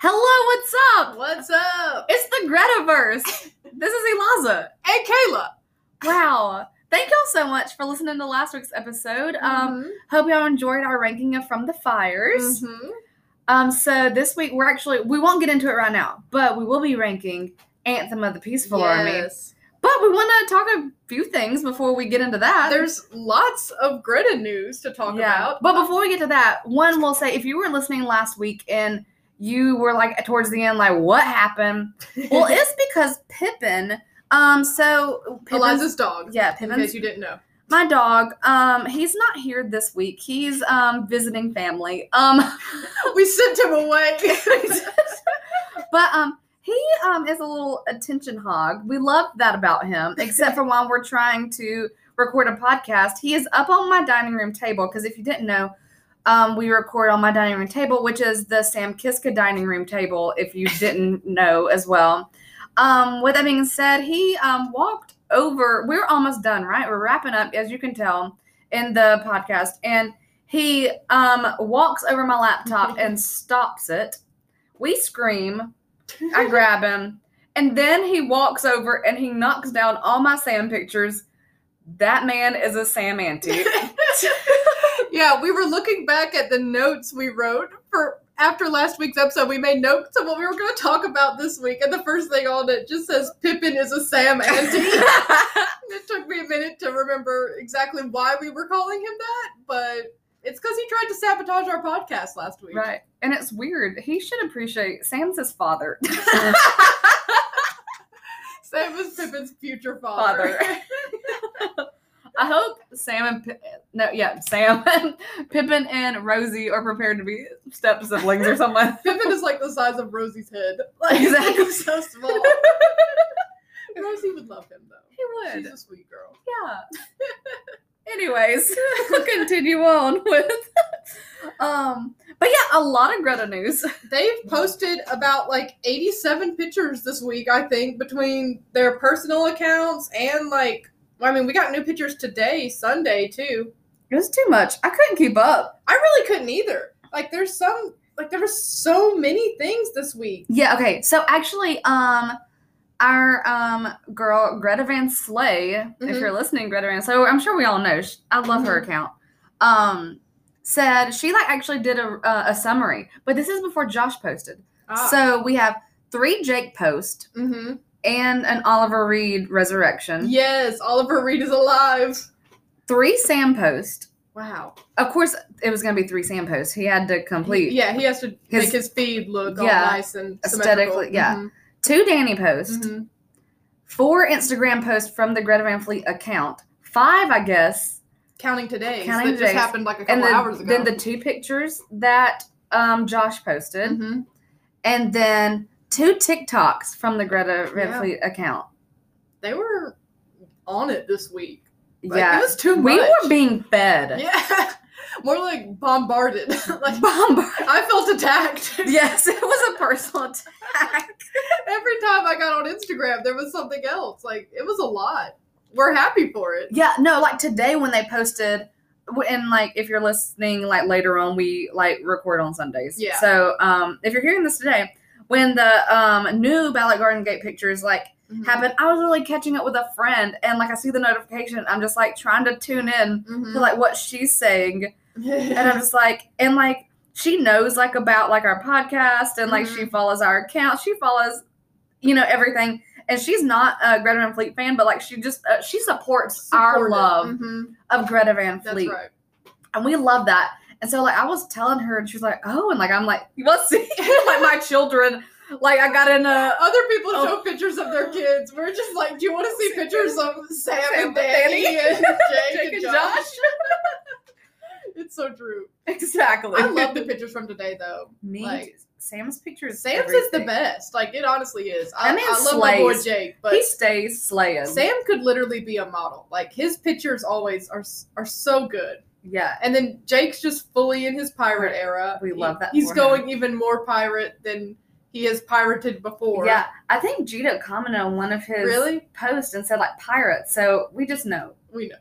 Hello, what's up? What's up? It's the Gretaverse. this is Eliza. And Kayla. Wow. Thank y'all so much for listening to last week's episode. Um, hope y'all enjoyed our ranking of From the Fires. Mhm. Um, so this week we're actually we won't get into it right now, but we will be ranking Anthem of the Peaceful Army. Yes. But we want to talk a few things before we get into that. There's lots of Greta news to talk about. But before we get to that, one will say if you were listening last week and you were like towards the end, like what happened? Well, it's because Pippin. Um, so Pippin's- Eliza's dog. yeah, Pippin. In case you didn't know. my dog. Um, he's not here this week. He's um visiting family. Um, We sent him away. but um. He um is a little attention hog. We love that about him, except for while we're trying to record a podcast. He is up on my dining room table because if you didn't know, um, we record on my dining room table, which is the Sam Kiszka dining room table. If you didn't know as well. Um, with that being said, he um walked over. We're almost done, right? We're wrapping up, as you can tell in the podcast, and he um walks over my laptop and stops it. We scream. I grab him, and then he walks over and he knocks down all my Sam pictures. That man is a Sam antique. yeah, we were looking back at the notes we wrote for after last week's episode. We made notes of what we were going to talk about this week, and the first thing on it just says Pippin is a Sam antique. it took me a minute to remember exactly why we were calling him that, but it's because he tried to sabotage our podcast last week. right, and it's weird. He should appreciate Sam's his father. Sam is Pippin's future father. Father. I hope Sam and Pi- no, yeah, Sam and Pippin and Rosie are prepared to be step siblings or something. Pippin is like the size of Rosie's head. Like, Exactly. He's so small. Rosie would love him though. He would. She's a sweet girl. Yeah. Anyways, we'll continue on with um but yeah, a lot of Greta news. They've posted about like 87 pictures this week, I think, between their personal accounts and like, I mean, we got new pictures today, Sunday too. It was too much. I couldn't keep up. I really couldn't either. Like, there's some, like, there were so many things this week. Yeah, okay. So actually, um our um girl Greta Van Slay, if Mhm. you're listening, Greta Van Slay, I'm sure we all know. sh- I love her Mhm. account. Um said she like actually did a uh, a summary, but this is before Josh posted. Ah. So we have three Jake post hmm and an Oliver Reed resurrection. Yes, Oliver Reed is alive. Three Sam post. Wow. Of course, it was going to be three Sam posts. He had to complete Yeah, he has to His- make his feed look all nice and aesthetically, yeah. Mhm, two Danny posts, mhm. four Instagram posts from the Greta Van Fleet account, five, I guess, Counting today. Counting that just happened like a couple then, hours ago. then the two pictures that um, Josh posted, Mhm. and then two TikToks from the Greta Van Yeah. Fleet account. They were on it this week. Like, yeah, It was too much. we were being fed. Yeah. More like bombarded. like Bombarded. I felt attacked. yes, it was a personal attack. Every time I got on Instagram, there was something else. Like it was a lot. We're happy for it. Yeah, no, like today when they posted, and like if you're listening, like later on, we like record on Sundays. Yeah. So um, if you're hearing this today, when the um new Battle at Garden Gate pictures like Mhm. happened, I was really catching up with a friend, and like I see the notification, I'm just like trying to tune in Mhm. to like what she's saying, and I'm just like, and like she knows like about like our podcast, and like she Mhm. follows our account, she follows, you know, everything. And she's not a Greta Van Fleet fan, but like she just uh, she supports our Supportive. love Mhm. of Greta Van That's Fleet, right. and we love that. And so like I was telling her, and she was like, "Oh," and like I'm like, "You must see like my children." Like I got in a Other people Oh. show pictures of their kids. We're just like, do you want to see pictures of Sam, Sam and Danny, Danny. and Jake, Jake and Josh? Josh. it's so true. exactly. I love the pictures from today, though. me. like-. Sam's pictures. Sam's is the best. Like it honestly is. I, man I love my boy. Jake, but he stays slaying. Sam could literally be a model. Like his pictures always are are so good. Yeah, And then Jake's just fully in his pirate era. We love that He's going even more pirate than he has pirated before. yeah. I think Gito commented on one of his Really? posts and said like pirates. So we just know. We know.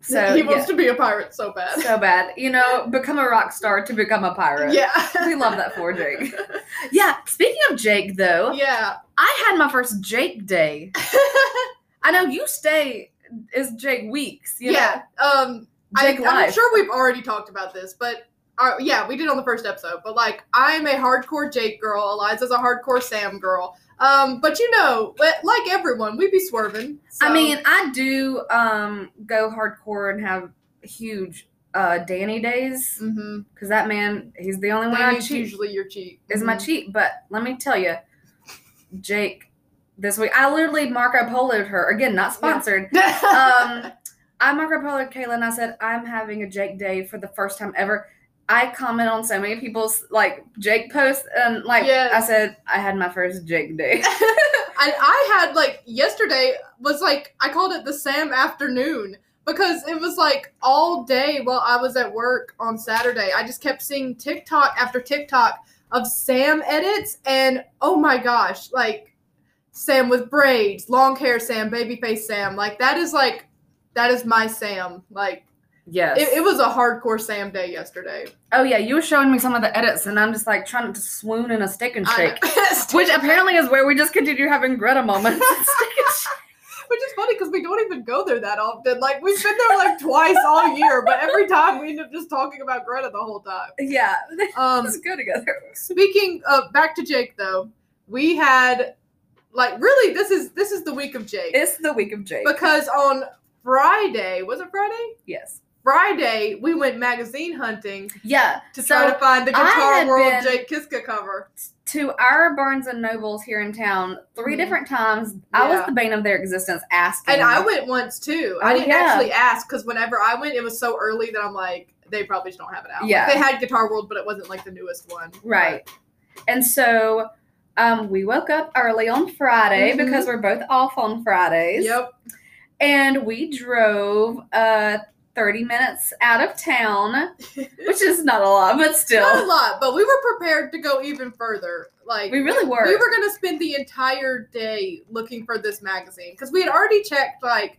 So he yeah, wants to be a pirate so bad. so bad. You know, become a rock star to become a pirate. yeah. We love that for Jake. Yeah. Speaking of Jake, though, yeah. I had my first Jake day. I know you stay is Jake weeks. You yeah. Um know? Jake I, I'm life. sure we've already talked about this, but uh, yeah, we did on the first episode. But like, I'm a hardcore Jake girl. Eliza's a hardcore Sam girl. Um, but you know, like everyone, we be swerving. I mean, I do um go hardcore and have huge uh Danny days because that man, he's the only one I Danny's cheat usually your cheat. is my Mhm. cheat. But let me tell you, Jake, this week I literally Marco Poloed her again, not sponsored. um, I Marco Poloed Kayla and I said I'm having a Jake day for the first time ever. I comment on so many people's like Jake posts and like Yes. I said I had my first Jake day. and I had like yesterday was like I called it the Sam afternoon because it was like all day while I was at work on Saturday. I just kept seeing TikTok after TikTok of Sam edits and oh my gosh, like Sam with braids, long hair Sam, baby face Sam. Like that is like that is my Sam. Like yes. it, it was a hardcore Sam day yesterday. oh yeah, you were showing me some of the edits and I'm just like trying to swoon in a Steak 'n Shake. Which apparently is where we just continue having Greta moments. Steak 'n Shake. Which is funny because we don't even go there that often. Like we've been there like twice all year, but every time we end up just talking about Greta the whole time. yeah, Um, let's go together. speaking of back to Jake though, we had like really this is this is the week of Jake It's the week of Jake. because on Friday was it Friday? yes. Friday we went magazine hunting Yeah. to so try to find the Guitar World Jake Kiszka cover. to our Barnes and Nobles here in town 3 Mhm. different times. I was the bane of their existence asking. And I went once too. I Oh, didn't yeah. actually ask because whenever I went, it was so early that I'm like, they probably just don't have it out. Like, Yeah. they had Guitar World, but it wasn't like the newest one. Right. And so um, we woke up early on Friday Mhm. because we're both off on Fridays. Yep. And we drove uh 30 minutes out of town, which is not a lot, but still. Not a lot, but we were prepared to go even further. Like We really were. We were gonna spend the entire day looking for this magazine because we had already checked like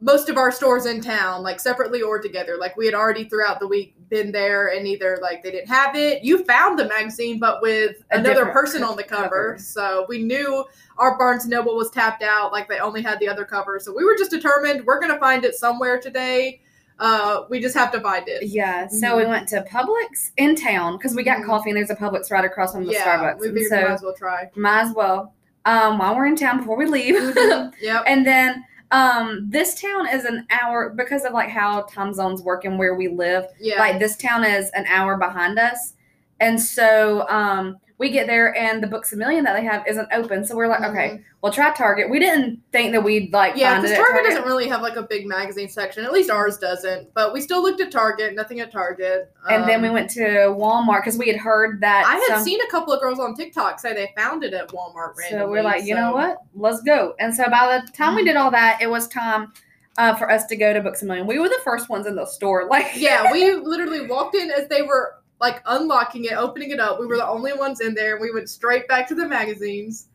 most of our stores in town, like separately or together. Like we had already throughout the week been there and either like they didn't have it. You found the magazine, but with A another person on the cover. cover. So we knew our Barnes Noble was tapped out. Like they only had the other cover. So we were just determined we're gonna find it somewhere today. Uh, we just have to find it. Yeah, so we Mhm. went to Publix in town because we got Mhm. coffee and there's a Publix right across from the yeah, Starbucks. we figured so we might as well try. might as well. Um, while we're in town before we leave. Yep. and then um this town is an hour because of like how time zones work and where we live. Yeah. Like this town is an hour behind us. And so um we get there and the Books a Million that they have isn't open. So we're like, okay, we'll try Target. We didn't think that we'd like Mm-hmm. Yeah, because Target, Target. doesn't really have like a big magazine section. At least ours doesn't. But we still looked at Target. Nothing at Target. and then we Um, went to Walmart because we had heard that I had some- seen a couple of girls on TikTok say they found it at Walmart randomly. So we're like, you know what? Let's go. And so by the time we did all that, it was time uh, for us to go to Books a Million. We were the first ones in the store. Like, Yeah, we literally walked in as they were like unlocking it, opening it up. We were the only ones in there. We went straight back to the magazines,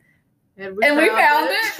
and we And we found it.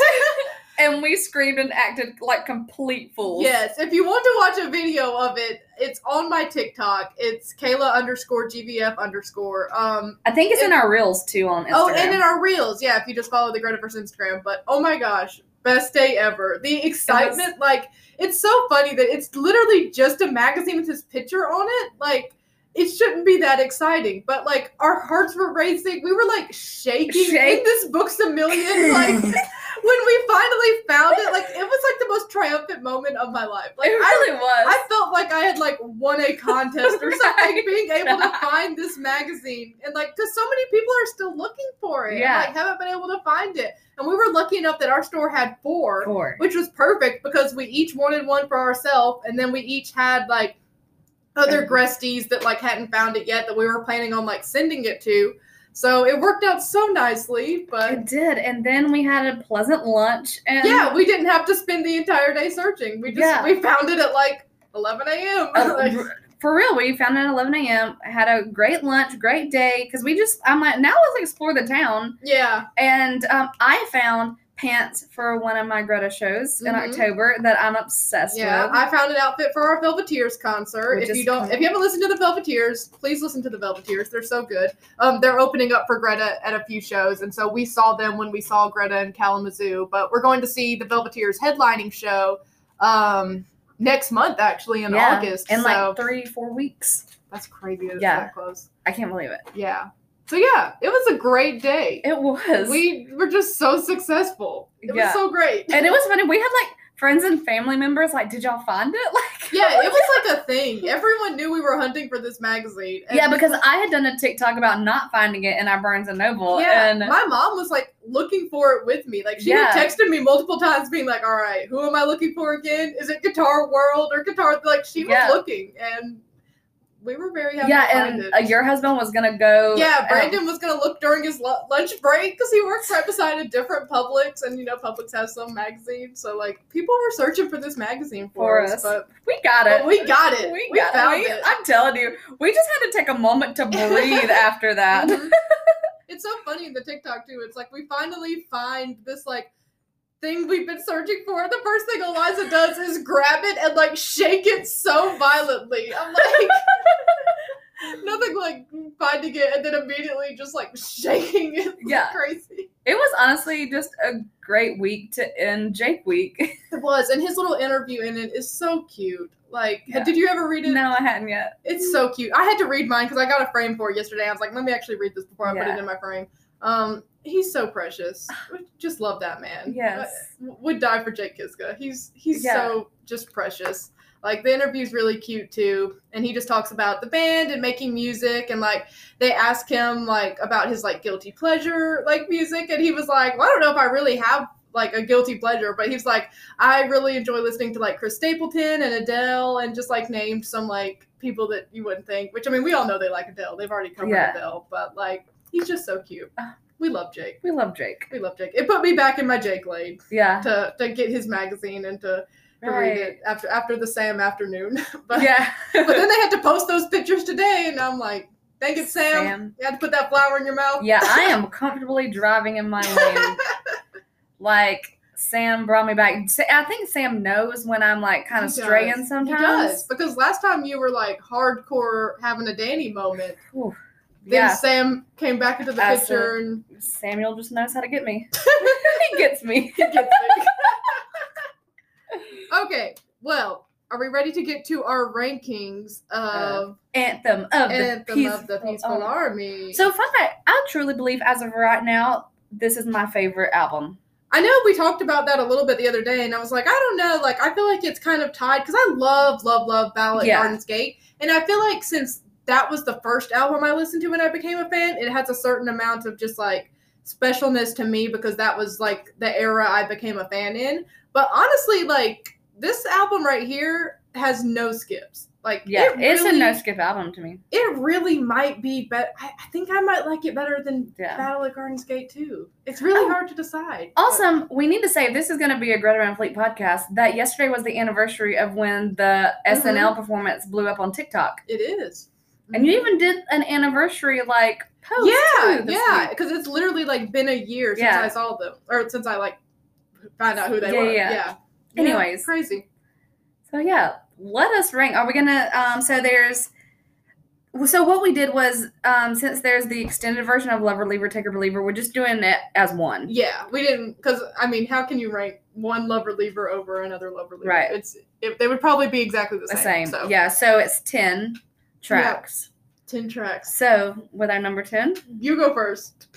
and we screamed and acted like complete fools. Yes, if you want to watch a video of it, it's on my TikTok. It's Kayla underscore GVF underscore. Um, I think it's in our reels too on Instagram. Oh, and in our reels, yeah, if you just follow the Gretaverse Instagram. But oh my gosh, best day ever. The excitement, like, it's so funny that it's literally just a magazine with his picture on it. Like, it shouldn't be that exciting, but like our hearts were racing. We were like shaking Shake. this book's a million. Like when we finally found it, like it was like the most triumphant moment of my life. Like it I really was. I felt like I had like won a contest or something, being able to find this magazine, and like, because so many people are still looking for it, Yeah. and, like haven't been able to find it. And we were lucky enough that our store had four, Four. which was perfect because we each wanted one for ourselves, and then we each had like other. Gresties that like hadn't found it yet that we were planning on like sending it to. So it worked out so nicely, but It did. And then we had a pleasant lunch. And yeah, we didn't have to spend the entire day searching. We just Yeah. we found it at like 11 a.m. Uh, for real, we found it at 11 a.m. Had a great lunch, great day. Because we just, I'm like, now let's explore the town. yeah. And um, I found pants for one of my Greta shows in Mhm. October that I'm obsessed Yeah, with. I found an outfit for our Velveteers concert. Which if you don't, cool. if you haven't listened to the Velveteers, please listen to the Velveteers. They're so good. Um, they're opening up for Greta at a few shows, and so we saw them when we saw Greta in Kalamazoo. But we're going to see the Velveteers headlining show um, next month, actually in Yeah, August. in so like three, four weeks. that's crazy. That Yeah. that close. I can't believe it. Yeah. So yeah, it was a great day. It was. We were just so successful. It Yeah. was so great. and it was funny. We had like friends and family members like, did y'all find it? Like, yeah, it was like a thing. Everyone knew we were hunting for this magazine. yeah, because I had done a TikTok about not finding it in our Barnes and Noble. Yeah, and my mom was like looking for it with me. Like she Yeah. had texted me multiple times, being like, "All right, who am I looking for again? Is it Guitar World or Guitar?" Like she was Yeah. looking, and we were very happy. yeah, and it. uh, your husband was gonna go. yeah, um, Brandon was gonna look during his lunch break because he works right beside a different Publix, and you know Publix has some magazine, so like people were searching for this magazine for, For us, us. but, we got it. we got it. We We, got found it. it. I'm telling you, we just had to take a moment to breathe after that. Mhm. it's so funny in the TikTok too. It's like we finally find this like thing we've been searching for. The first thing Eliza does is grab it and like shake it so violently. I'm like nothing like finding it and then immediately just like shaking it. Yeah. crazy. It was honestly just a great week to end Jake week. It was, and his little interview in it is so cute. Like, Yeah. did you ever read it? no, I hadn't yet. It's so cute. I had to read mine because I got a frame for it yesterday. I was like, let me actually read this before I put it in my frame. Um, he's so precious. Just love that man. Yes. Uh, I would die for Jake Kiszka. He's he's Yeah. so just precious. Like the interview's really cute too, and he just talks about the band and making music, and like they ask him like about his like guilty pleasure like music, and he was like, well, I don't know if I really have like a guilty pleasure, but he's like, I really enjoy listening to like Chris Stapleton and Adele, and just like named some like people that you wouldn't think. Which I mean, we all know they like Adele. They've already covered Yeah. Adele, but like he's just so cute. Ah, We love Jake. We love Jake. We love Jake. It put me back in my Jake lane Yeah. to, to get his magazine and to, to read it after after the Sam afternoon. but yeah. but then they had to post those pictures today, and I'm like, thank you, Sam, Sam. you had to put that flower in your mouth. Yeah, I am comfortably driving in my lane. like Sam brought me back. I think Sam knows when I'm like kind of He straying He sometimes. does because last time you were like hardcore having a Danny moment. Then Yeah, Sam came back into the I picture and Samuel just knows how to get me. he gets me. he gets me. okay, well, are we ready to get to our rankings of uh, Anthem of the Peaceful, of the Peaceful Army. Army? So fun fact, I truly believe as of right now, this is my favorite album. I know we talked about that a little bit the other day, and I was like, I don't know, like I feel like it's kind of tied because I love, love, love Ballad Yeah. Garden's Gate, and I feel like since that was the first album I listened to when I became a fan, it has a certain amount of just like specialness to me because that was like the era I became a fan in. But honestly, like this album right here has no skips. Like Yeah, it it's a no skip album to me. It really might be better. I, I think I might like it better than Yeah. Battle at Garden's Gate too. It's really Oh. hard to decide. but- Awesome. We need to say this is going to be a Greta Van Fleet podcast, that yesterday was the anniversary of when the Mm-hmm. SNL performance blew up on TikTok. It is. And you even did an anniversary like post. yeah, yeah, because it's literally like been a year since Yeah. I saw them, or since I like found out who they Yeah, were. yeah. Yeah. Anyways. Crazy. So yeah, let us rank. Are we gonna? Um, so there's. So what we did was, um, since there's the extended version of Lover Leaver Taker Believer, we're just doing it as one. Yeah, we didn't because I mean, how can you rank one lover leaver over another lover leaver? Right. It's it, they would probably be exactly the same. The same. same. So Yeah. So it's ten tracks. ten tracks. So with our number ten, You go first.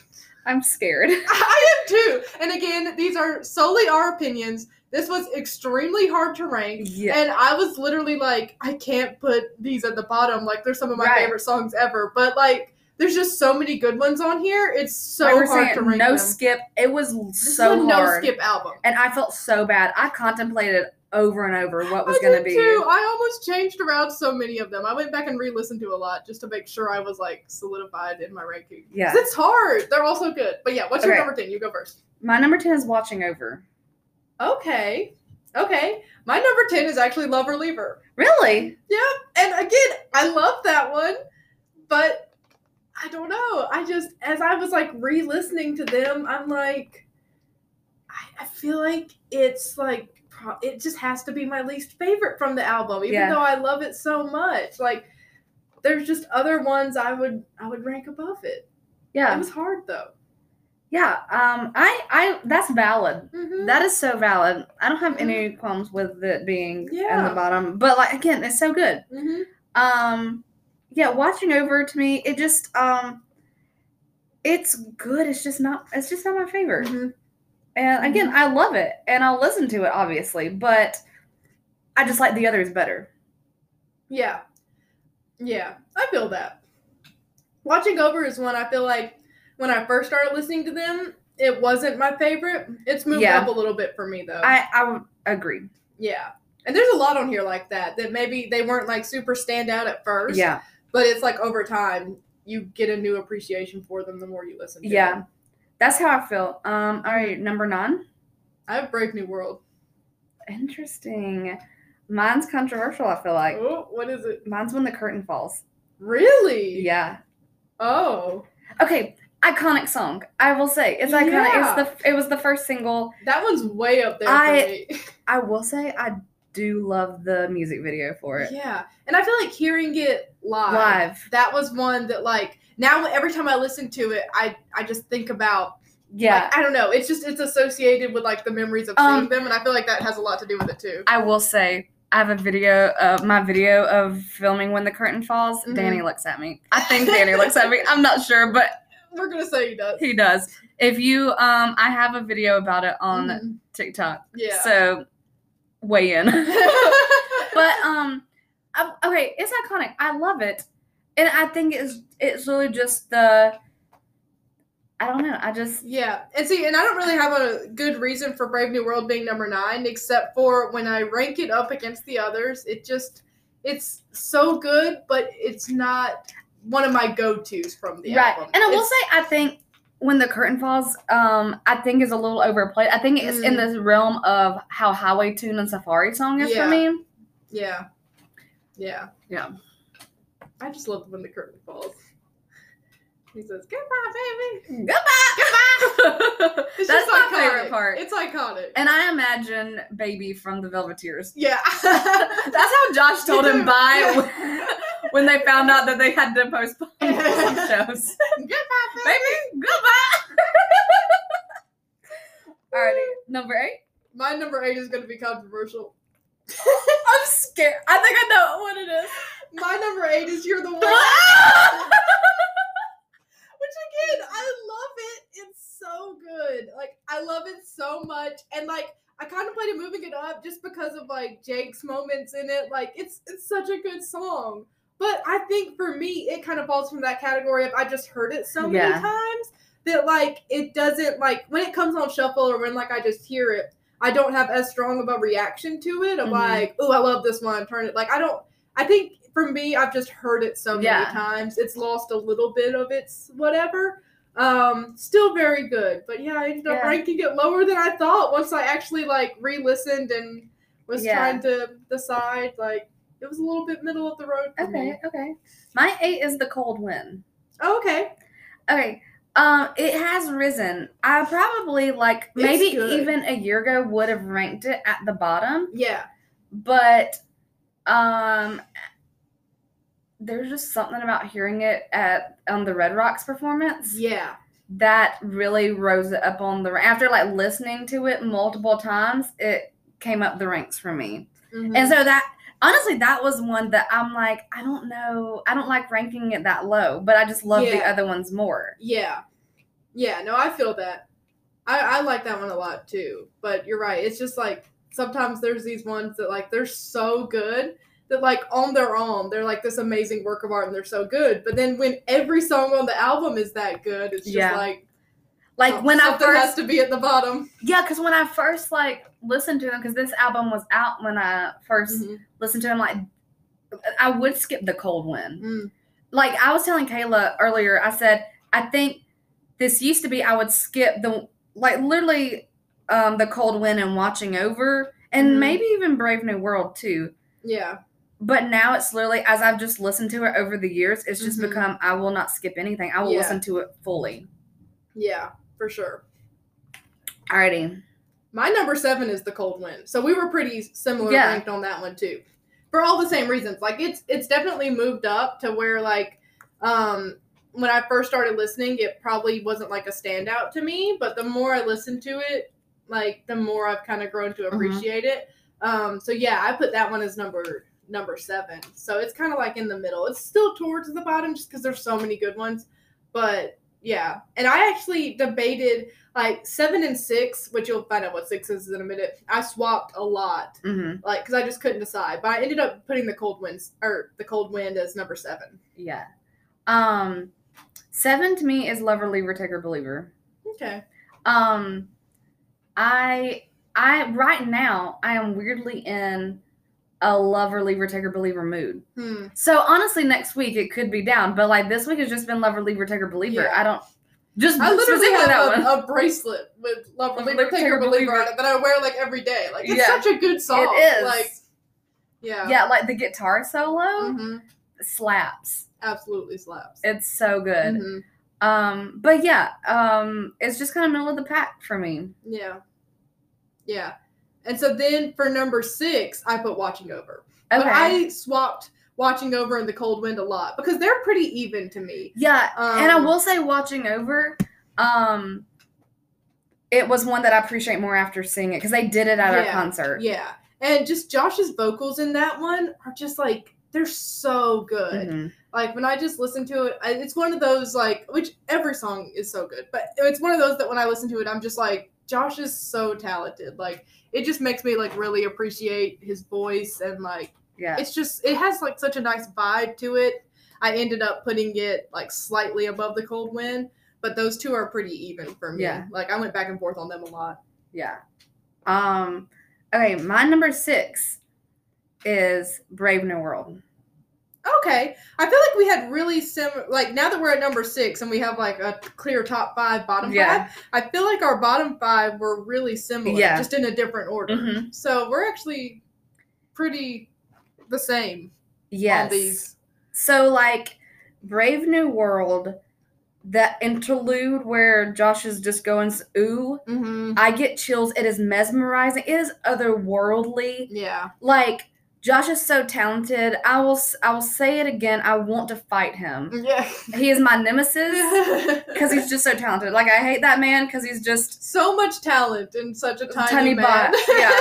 I'm scared. I am too. And again, these are solely our opinions. This was extremely hard to rank. yeah. And I was literally like, I can't put these at the bottom. Like, they're some of my Right. favorite songs ever. But like, there's just so many good ones on here. It's so Like hard saying, to rank no them. skip. It was This so a no skip album. and I felt so bad. I contemplated over and over what was gonna be. too. I almost changed around so many of them. I went back and re-listened to a lot just to make sure I was like solidified in my ranking. Yeah. it's hard. They're all so good. But yeah, what's your number ten? You go first. My number ten is Watching Over. Okay. Okay. My number ten is actually Love or Lever. Really? Yeah, and again, I love that one, but I don't know. I just as I was like re-listening to them, I'm like, I, I feel like it's like pro- it just has to be my least favorite from the album, even Yeah. though I love it so much. Like there's just other ones I would I would rank above it. Yeah. It was hard though. Yeah. Um I I that's valid. Mhm. That is so valid. I don't have any qualms with it being in the bottom. But like again, it's so good. Mhm. Um yeah, watching over to me, it just um it's good. It's just not it's just not my favorite. And mm-hmm. again, I love it and I'll listen to it obviously, but I just like the others better. Yeah. Yeah, I feel that. Watching Over is one I feel like when I first started listening to them, it wasn't my favorite. It's moved Yeah. up a little bit for me though. I I agree. yeah. And there's a lot on here like that that maybe they weren't like super stand out at first. Yeah. But it's like over time you get a new appreciation for them the more you listen to Yeah. them. That's how I feel. Um all right, number 9. I have Brave New World. Interesting. Mine's controversial, I feel like. Oh, what is it? Mine's when the curtain falls. Really? Yeah. Oh. Okay, iconic song. I will say it's iconic. Yeah. It's the it was the first single. That one's way up there I- for me. I will say I do love the music video for it. Yeah. And I feel like hearing it live, Live. that was one that like now every time I listen to it, I I just think about Yeah. like, I don't know, it's just it's associated with like the memories of Um, seeing them and I feel like that has a lot to do with it too. I will say I have a video of my video of filming when the curtain falls. Mhm. Danny looks at me. I think Danny looks at me. I'm not sure, but We're gonna say he does. he does. If you um I have a video about it on Mhm. TikTok. Yeah. So weigh in. but um I- okay it's iconic i love it and i think it's it's really just the i don't know i just Yeah, and see, and I don't really have a good reason for Brave New World being number nine, except for when I rank it up against the others, it just it's so good, but it's not one of my go tos from the right album. and i will It's- say i think when the curtain falls um i think is a little overplayed i think it's in Mm. this realm of how highway tune and safari song is Yeah. for me yeah, yeah, Yeah. I just love when the curtain falls. He says, "Goodbye, baby." goodbye It's That's my iconic. favorite part. It's iconic. and i imagine baby from the velveteers yeah, that's how josh told him Yeah. bye when they found out that they had to postpone some shows Goodbye, baby, goodbye. Alrighty, number eight. My number eight is going to be controversial. I'm scared. I think I know what it is. My number eight is "You're the One." Which again, I love it. It's so good. Like I love it so much, and like I contemplated moving it up just because of like Jake's moments in it. Like it's it's such a good song. But I think for me, it kind of falls from that category of I just heard it so many Yeah. times that like it doesn't like when it comes on shuffle or when like I just hear it, I don't have as strong of a reaction to it of Mhm. like, oh, I love this one. Turn it like I don't. I think for me, I've just heard it so many Yeah. times. It's lost a little bit of its whatever. Um, still very good, but yeah, I ended up Yeah. ranking it lower than I thought once I actually like re-listened and was Yeah. trying to decide. Like it was a little bit middle of the road for me. Okay, okay. My eight is the cold wind. Oh, okay. Okay. Um, it has risen. I probably like maybe good. even a year ago would have ranked it at the bottom, Yeah. but um there's just something about hearing it at on the Red Rocks performance. Yeah. that really rose it up on the after like listening to it multiple times it came up the ranks for me Mhm. and so that honestly that was one that i'm like i don't know i don't like ranking it that low but i just love the other ones more Yeah. Yeah, no, I feel that. I, I like that one a lot too. But you're right. It's just like sometimes there's these ones that like they're so good that like on their own they're like this amazing work of art and they're so good. But then when every song on the album is that good, it's just Yeah. like like oh, when i first has to be at the bottom. yeah because when i first like listened to them because this album was out when i 1st Mhm. listened to them like i would skip the cold wind Mm. like I was telling Kayla earlier, I said I think this used to be I would skip the like literally um the cold wind and watching over and Mhm. maybe even Brave New World too. Yeah. But now it's literally as I've just listened to it over the years, it's just Mhm. become I will not skip anything. I will Yeah. listen to it fully. Yeah, for sure. Alrighty. My number seven is the cold wind. So we were pretty similar Yeah. ranked on that one too. For all the same reasons. Like it's it's definitely moved up to where like um when I first started listening, it probably wasn't like a standout to me, but the more I listened to it, like the more I've kind of grown to Mhm. appreciate it. Um so yeah, I put that one as number number seven. So it's kind of like in the middle. It's still towards the bottom just because there's so many good ones. But yeah. And I actually debated like seven and six, which you'll find out what six is in a minute. I swapped a lot, Mm-hmm. like because I just couldn't decide. But I ended up putting the cold winds or the cold wind as number seven. Yeah. Um, seven to me is lover, leaver, taker, believer. Okay. Um, I I right now I am weirdly in a lover, leaver, taker, believer mood. Hmm. So honestly, next week it could be down, but like this week has just been lover, leaver, taker, believer. Yeah. I don't just I literally specifically that one. have a, a bracelet with lover Love Reliever, Reliever, Take Take Your Your Believer on Believer. it that I wear like every day. Like it's Yeah. such a good song. It is. Like yeah. yeah, like the guitar solo hmm slaps. Absolutely slaps. It's so good. Mhm. Um, but yeah, um, it's just kind of middle of the pack for me. Yeah. Yeah. And so then for number six, I put Watching Over. Okay. But I swapped Watching Over and The Cold Wind a lot because they're pretty even to me. Yeah, and I Um, will say, watching over, um, it was one that I appreciate more after seeing it because they did it at our concert. Yeah. And just Josh's vocals in that one are just like, they're so good. Mhm. Like when I just listen to it, I, it's one of those like, which every song is so good, but it's one of those that when I listen to it, I'm just like, Josh is so talented. Like it just makes me like really appreciate his voice and like Yeah, it's just it has like such a nice vibe to it. I ended up putting it like slightly above the cold wind, but those two are pretty even for me. Yeah. Like I went back and forth on them a lot. yeah. Um, okay, my number six is Brave New World. Okay. I feel like we had really similar like now that we're at number six and we have like a clear top five, bottom Yeah. five, I feel like our bottom five were really similar, Yeah. just in a different order. Mhm. So we're actually pretty the same Yes. these. So like Brave New World, that interlude where Josh is just going ooh, Mm-hmm. I get chills. It is mesmerizing. It is otherworldly. Yeah. Like Josh is so talented. I will I will say it again. I want to fight him. Yeah. He is my nemesis because he's just so talented. Like I hate that man because he's just so much talent in such a tiny, tiny man. bot. Yeah.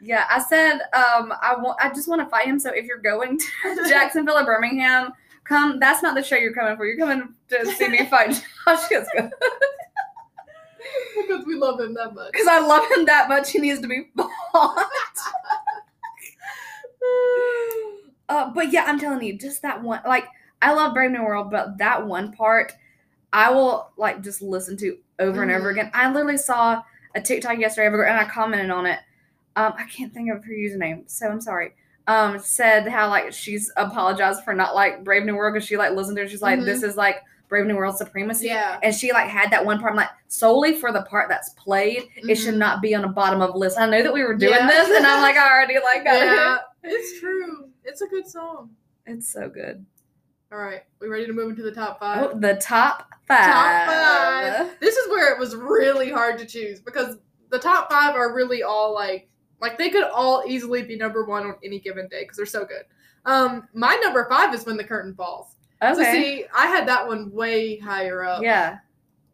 Yeah, I said um I want I just want to fight him. So if you're going to Jacksonville or Birmingham, come. That's not the show you're coming for. You're coming to see me fight Josh because we love him that much. Because I love him that much. He needs to be fought. uh, but yeah, I'm telling you, just that one. Like I love Brave New World, but that one part, I will like just listen to over and over Mhm. again. I literally saw a TikTok yesterday, and I commented on it. Um, I can't think of her username, so I'm sorry. Um, said how like she's apologized for not like Brave New World because she like listened to it. She's like, Mhm. this is like Brave New World supremacy. Yeah. And she like had that one part. I'm like, solely for the part that's played, it should Mhm. not be on the bottom of the list. I know that we were doing Yeah. this, and I'm like, I already like got Yeah. It's true. It's a good song. It's so good. All right. We ready to move into the top five? Oh, the top five. Top five. This is where it was really hard to choose because the top five are really all like like they could all easily be number one on any given day because they're so good. Um, my number five is when the curtain falls. So Okay. see, I had that one way higher up. yeah.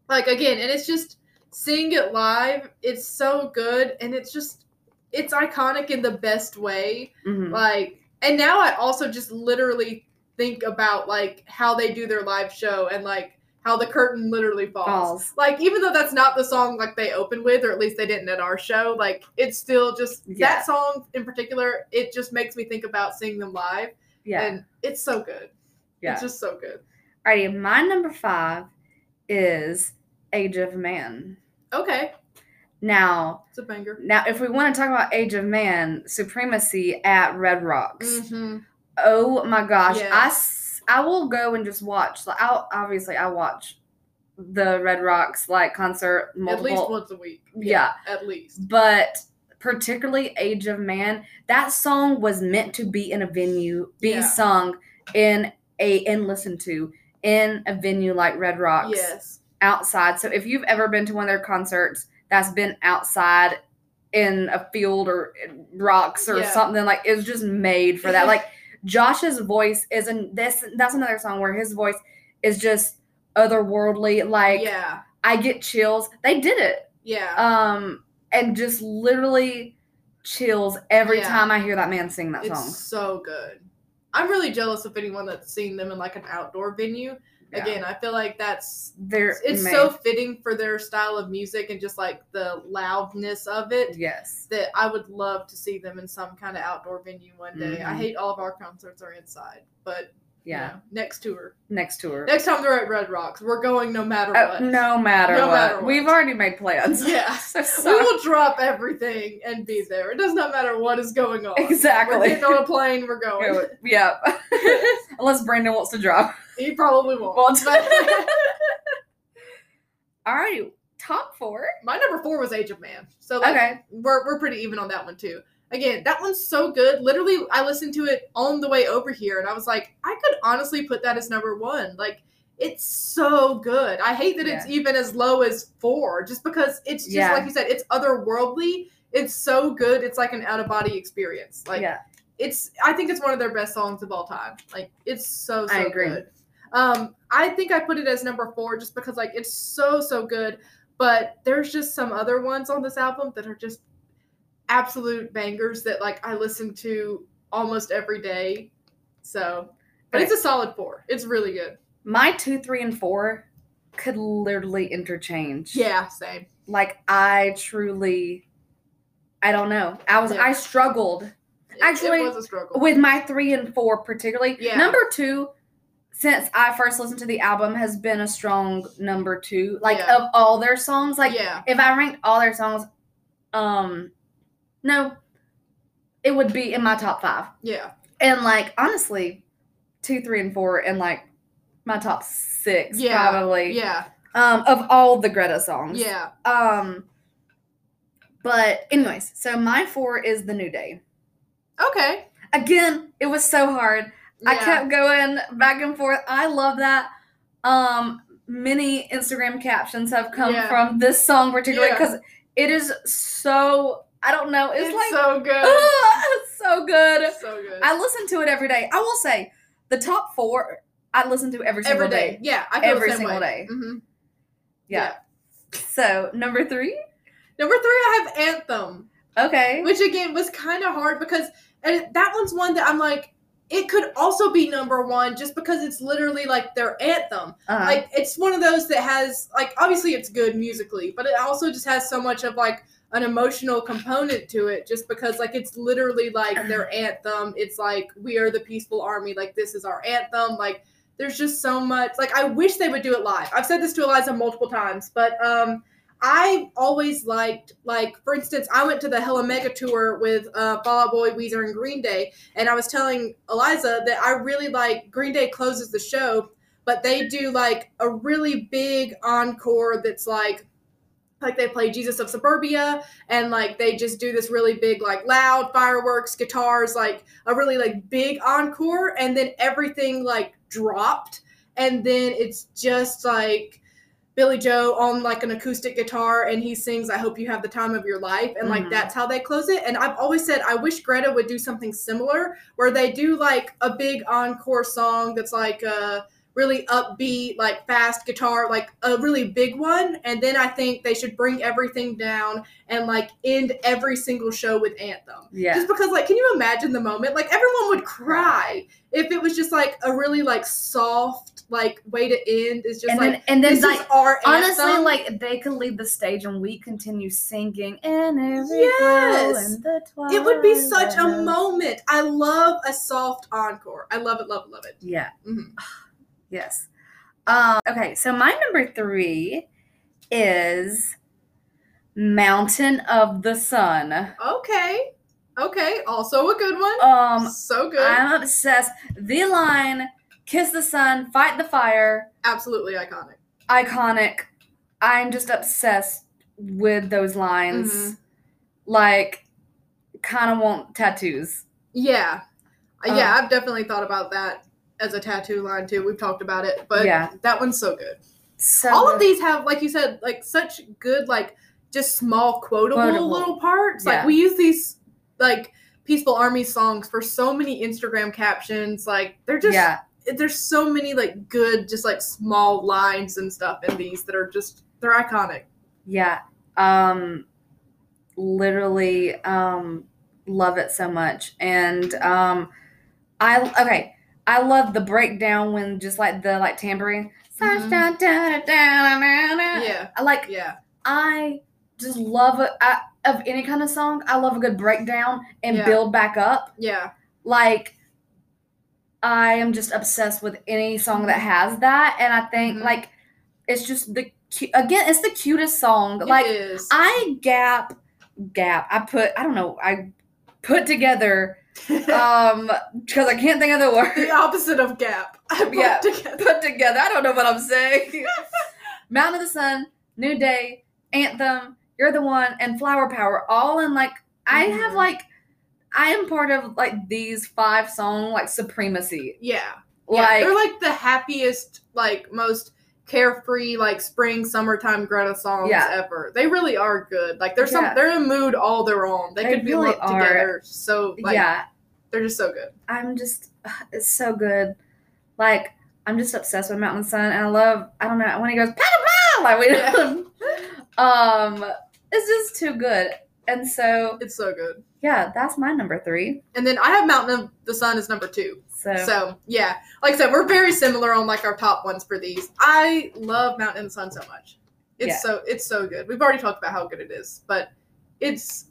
Like again, and it's just seeing it live. It's so good, and it's just it's iconic in the best way. Mhm. Like, and now I also just literally think about like how they do their live show and like how the curtain literally falls. Falls. Like, even though that's not the song like they opened with, or at least they didn't at our show, like it's still just Yeah. that song in particular. It just makes me think about seeing them live, Yeah. and it's so good. Yeah. It's just so good. Alrighty, my number five is Age of Man. Okay, Now, it's a banger. now, if we want to talk about Age of Man, supremacy at Red Rocks. Mm-hmm. Oh my gosh, I I, I will go and just watch. Like, I'll obviously I watch the Red Rocks like concert multiple. At least once a week. Yeah. at least. but particularly Age of Man, that song was meant to be in a venue, be Yeah. sung in a and listen to in a venue like Red Rocks Yes. outside. So if you've ever been to one of their concerts, that's been outside in a field or rocks or Yeah. something like it's just made for that. like Josh's voice isn't this that's another song where his voice is just otherworldly. Like yeah, I get chills. They did it. yeah. Um and just literally chills every Yeah. time I hear that man sing that it's song. so good. I'm really jealous of anyone that's seen them in like an outdoor venue. Yeah. Again, I feel like that's They're it's made. so fitting for their style of music and just like the loudness of it yes. that I would love to see them in some kind of outdoor venue one day. I Mhm. hate all of our concerts are inside, but you Yeah. know, next tour, Next tour. next time they're at Red Rocks, we're going no matter Oh, what. no matter No what. matter what. We've already made plans. Yeah. So we will drop everything and be there. It does not matter what is going on. Exactly. We're getting on a plane. We're going. yeah. Unless Brandon wants to drop. he probably won't. Won't. But- Alrighty. Top four. My number four was Age of Man. So like, Okay. we're we're pretty even on that one too. Again, that one's so good. Literally, I listened to it on the way over here, and I was like, I could honestly put that as number one. Like, it's so good. I hate that it's even as low as four, just because it's just Yeah. like you said, it's otherworldly. It's so good. It's like an out of body experience. Like, yeah. it's. I think it's one of their best songs of all time. Like, it's so so I agree. good. Um, I think I put it as number four just because like it's so so good. But there's just some other ones on this album that are just absolute bangers that like I listen to almost every day. So, but it's a solid four. It's really good. My two, three, and four could literally interchange. Yeah, same. Like I truly I don't know. I was Yeah. I struggled It- Actually, it was a struggle. with my three and four particularly. Yeah. Number two, since I first listened to the album, has been a strong number two. Like Yeah. of all their songs, like yeah, if I ranked all their songs, um, no, it would be in my top five. yeah, And like honestly, two, three, and four, and like my top six Yeah, probably. yeah, Um, of all the Greta songs. yeah. Um. But anyways, so my four is the New Day. Okay. Again, it was so hard. I kept going back and forth. I love that. Um, many Instagram captions have come Yeah. from this song particularly Yeah. because it is so. I don't know. It's, It's, like so good. it's so good. so good. I listen to it every day. I will say the top four I listen to every single every day. day. Yeah, I feel Every single way. day. hmm Yeah. So number three. Number three, I have Anthem. Okay. which again was kind of hard because and that one's one that I'm like, it could also be number one just because it's literally like their anthem. Uh-huh. Like it's one of those that has like obviously it's good musically, but it also just has so much of like an emotional component to it just because like it's literally like their anthem. It's like we are the peaceful army, like this is our anthem. Like there's just so much like I wish they would do it live. I've said this to Eliza multiple times, but um I always liked, like, for instance, I went to the Hella Mega tour with uh, Fall Out Boy, Weezer, and Green Day, and I was telling Eliza that I really like Green Day closes the show, but they do like a really big encore that's like, like they play Jesus of Suburbia, and like they just do this really big, like loud fireworks, guitars, like a really like big encore, and then everything like dropped, and then it's just like Billie Joe on like an acoustic guitar and he sings I hope you have the time of your life and like Mhm. that's how they close it and I've always said I wish Greta would do something similar where they do like a big encore song that's like a really upbeat like fast guitar like a really big one and then I think they should bring everything down and like end every single show with anthem yeah. just because like can you imagine the moment like everyone would cry if it was just like a really like soft like way to end It's just and like then and then this like is our honestly, like they could leave the stage and we continue singing in every Yes. in the twilight. it would be such a moment. I love a soft encore. I love it, love it, love it. Yeah. Mhm. Yes. Um, okay, so my number three is Mountain of the Sun. Okay, okay, also a good one. Um, so good, I'm obsessed. The line, kiss the sun, fight the fire, absolutely iconic. iconic. I'm just obsessed with those lines. Mhm. Like, kind of want tattoos. Yeah, Uh, Uh, yeah, I've definitely thought about that as a tattoo line too. We've talked about it, but Yeah. that one's so good. So All of these have, like you said, like such good like just small quotable, Quotable. little parts. Yeah. Like we use these like Peaceful Army songs for so many Instagram captions. Like they're just yeah, there's so many like good just like small lines and stuff in these that are just they're iconic. yeah. Um, literally, um, love it so much, and um, I okay. I love the breakdown when just like the like tambourine. Mhm. Yeah. I like Yeah. I just love it I, of any kind of song. I love a good breakdown and Yeah. build back up. Yeah. Like I am just obsessed with any song that has that, and I think Mhm. like it's just the again it's the cutest song. like it is. I gap gap. I put I don't know I put together um because I can't think of the word. the opposite of gap. Put Yeah. together. put together. I don't know what I'm saying. Mountain of the Sun, New Day, Anthem, You're the One, and Flower Power all in like I have Mhm. like I am part of like these five song like supremacy. Yeah. Yeah, Like they're like the happiest, like most carefree, like spring, summertime Greta songs Yeah. ever. They really are good. Like they're Yeah. some, they're in a mood all their own. They, They could be lumped are. together. So like, yeah, they're just so good. I'm just it's so good. Like I'm just obsessed with Mountain Sun, and I love I don't know when he goes pow pow like we Yeah. um it's just too good. And so It's so good. yeah, that's my number three. And then I have Mountain of the Sun as number two. So, So yeah, like I said, we're very similar on like our top ones for these. I love Mountain and the Sun so much. It's Yeah. so it's so good. We've already talked about how good it is, but it's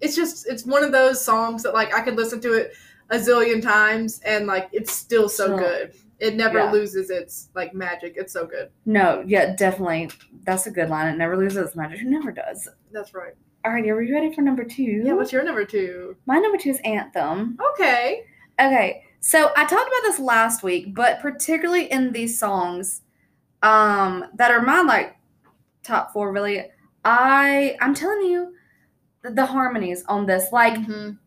it's just it's one of those songs that like I could listen to it a zillion times and like it's still so Still- good. It never Yeah. loses its like magic. It's so good. no, yeah, definitely. That's a good line. It never loses its magic. It never does. That's right. All right, are we ready for number two? Yeah. What's your number two? My number two is Anthem. Okay. Okay, so I talked about this last week, but particularly in these songs, um, that are my like top four. Really, I I'm telling you, the, the harmonies on this, like Mhm.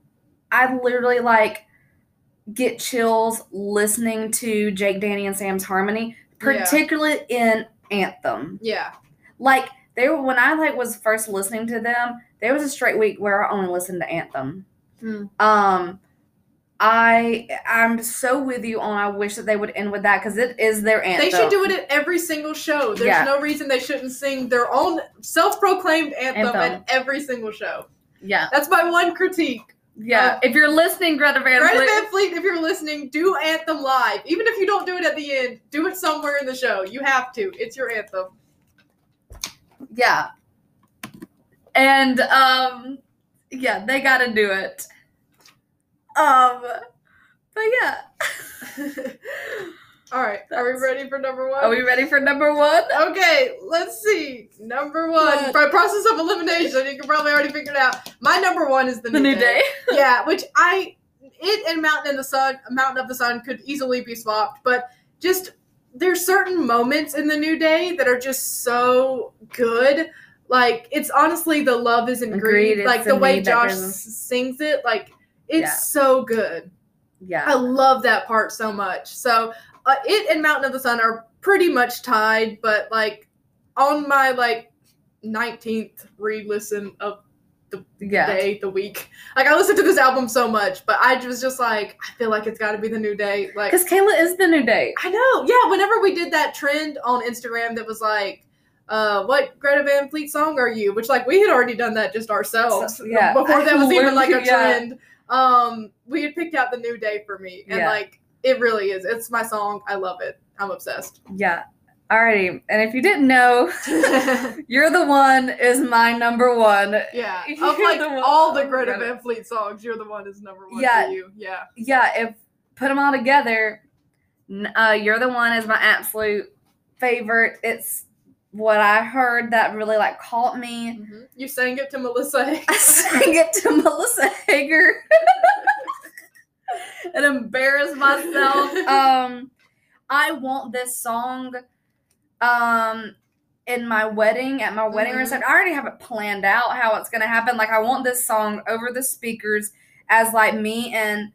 I literally like get chills listening to Jake, Danny, and Sam's harmony, Yeah. particularly in Anthem. Yeah. Like they were when I like was first listening to them, there was a straight week where I only listened to Anthem. Hmm. Um I I'm so with you on I wish that they would end with that because it is their anthem. They should do it at every single show. There's Yeah. no reason they shouldn't sing their own self-proclaimed anthem, Anthem. at every single show. Yeah. That's my one critique. Yeah. if you're listening, Greta Van Greta Fleet. Van Fleet, if you're listening, do anthem live. Even if you don't do it at the end, do it somewhere in the show. You have to. It's your anthem. Yeah. And um yeah, they gotta do it. Um but yeah. All right. Are we ready for number one? Are we ready for number one? Okay, let's see. Number one. What? By process of elimination, you can probably already figure it out. My number one is the, The new day. yeah, which I it and Mountain in the Sun, Mountain of the Sun could easily be swapped, but just there's certain moments in the New Day that are just so good. Like it's honestly the love is in greed. Like the the way Josh sings it, like it's Yeah. so good. Yeah. I love that part so much. So uh, it and Mountain of the Sun are pretty much tied, but like on my like 19th re-listen of Yeah. day, the week. Like I listened to this album so much, but I was just like, I feel like it's got to be the new day. Like Because Kayla is the new day. I know, yeah. Whenever we did that trend on Instagram, that was like, uh, "What Greta Van Fleet song are you?" Which like we had already done that just ourselves. So- yeah. before that was even like a yeah. trend. Um, we had picked out the new day for me, and Yeah. like it really is. It's my song. I love it. I'm obsessed. Yeah. Alrighty. And if you didn't know, You're the One is my number one. yeah, You're of like the all the Greta Greta. Van Fleet songs, you're the one is number one Yeah. for you. Yeah. Yeah, if put them all together, uh, You're the One is my absolute favorite. It's what I heard that really like caught me. Mhm. You sang it to Melissa. Hicks. I sang it to Melissa Hager and embarrassed myself. Um, I want this song um in my wedding at my wedding Mhm. reception. I already have it planned out how it's gonna happen. Like I want this song over the speakers as like me and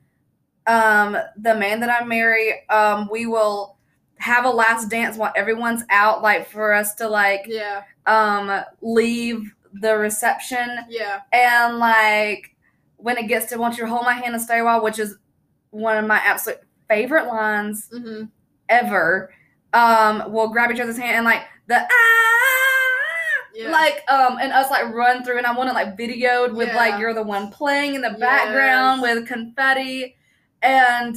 um the man that I marry. Um, we will have a last dance while everyone's out, like for us to like yeah. um leave the reception Yeah. and like when it gets to "Want You to Hold My Hand and Stay a While," which is one of my absolute favorite lines hmm ever. Um, we'll grab each other's hand and like the ah, Yeah. like um, and us like run through, and I want it like videoed with Yeah. like you're the one playing in the background with confetti, and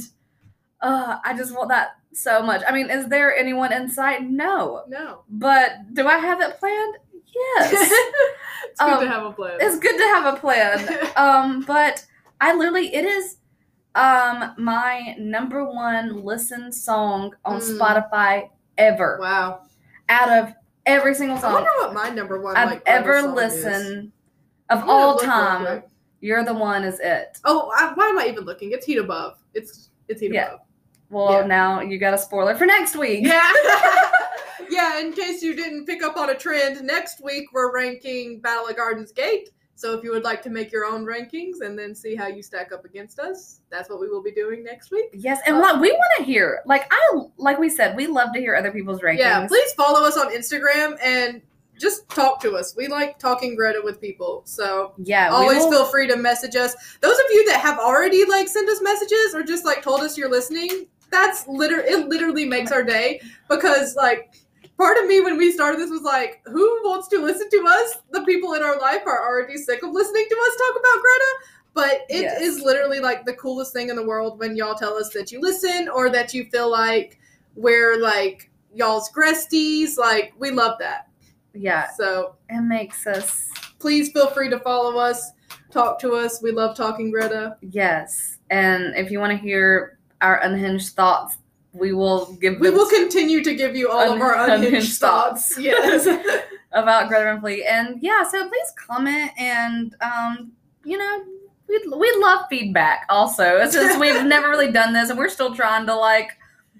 uh, I just want that so much. I mean, is there anyone in sight? No, No. but do I have it planned? Yes, it's good Um, to have a plan. it's good to have a plan. Um, but I literally it is um my number one listen song on Mm. Spotify ever. wow. Out of every single I song wonder what my number one I've like ever listened of all time. You're the one is it. Oh, I, why am I even looking? It's Heat Above. It's it's Heat Yeah. Above. Well, Yeah. now you got a spoiler for next week. Yeah. yeah, in case you didn't pick up on a trend, next week we're ranking Battle at Garden's Gate. So if you would like to make your own rankings and then see how you stack up against us, that's what we will be doing next week. Yes, and what we want to hear, like I like we said, we love to hear other people's rankings. Yeah, please follow us on Instagram and just talk to us. We like talking Greta with people. So Yeah, always will- feel free to message us. Those of you that have already like sent us messages or just like told us you're listening, that's liter it literally makes our day because like part of me when we started this was like, who wants to listen to us? The people in our life are already sick of listening to us talk about Greta. But it is Yes. literally like the coolest thing in the world when y'all tell us that you listen or that you feel like we're like y'all's gresties. Like we love that. Yeah, So it makes us please feel free to follow us, talk to us. We love talking Greta. yes. And if you want to hear our unhinged thoughts, we will give We will continue to give you all of our Unhinged unhinged thoughts. thoughts. Yes. about Greta Fleet. And yeah, so please comment and um, you know, we we love feedback also. It's just we've never really done this and we're still trying to like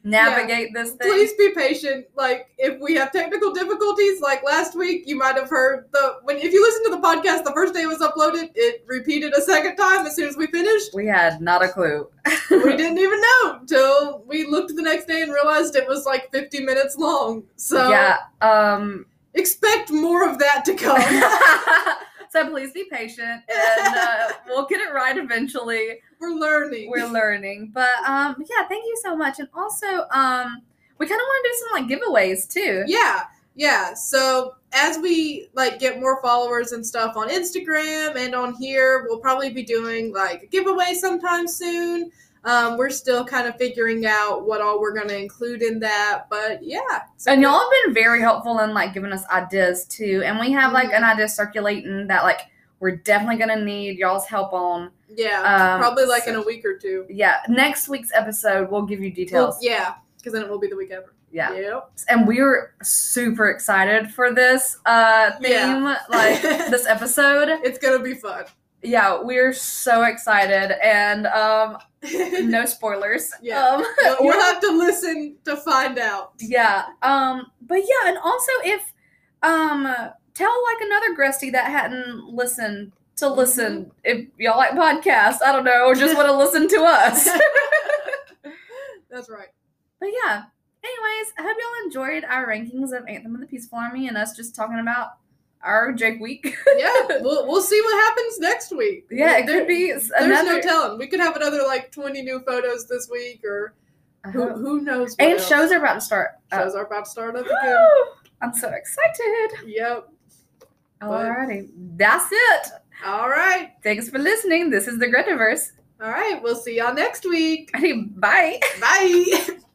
navigate this thing. Please be patient. Like if we have technical difficulties, like last week, you might have heard the when if you listen to the podcast, the first day it was uploaded, it repeated a second time as soon as we finished. We had not a clue. we didn't even know till we looked the next day and realized it was like 50 minutes long. So yeah. Um expect more of that to come. so please be patient and uh, we'll get it right eventually. We're learning. We're learning. But um yeah, thank you so much. And also um we kind of want to do some like giveaways too. Yeah, yeah. So as we like get more followers and stuff on Instagram and on here, we'll probably be doing like a giveaway sometime soon. Um, we're still kind of figuring out what all we're gonna include in that, but yeah. So And y'all have been very helpful in like giving us ideas too. And we have like Mhm. an idea circulating that like we're definitely gonna need y'all's help on. yeah, um, probably like in a week or two. Yeah, next week's episode we'll give you Well, details. yeah, because then it will be the week ever. yeah. Yep. And we were super excited for this uh theme, Yeah. like this episode. It's gonna be fun. Yeah, we're so excited and um no spoilers. Yeah. Um You'll, you'll have to listen to find out. Yeah. Um. But yeah, and also if um tell like another Gresty that hadn't listened to listen if y'all like podcasts, I don't know, or just want to listen to us. That's right. but yeah. Anyways, I hope y'all enjoyed our rankings of Anthem of the Peaceful Army and us just talking about our Jake week. Yeah, we'll, we'll see what happens next week. yeah, it There- could be There's another. no telling. We could have another like 20 new photos this week, or I who, who knows? What and else. shows are about to start. up. shows are about to start up again. I'm so excited. Yep. Alrighty, that's it. All right. Thanks for listening. This is the Gretaverse. All right. We'll see y'all next week. Bye. Bye.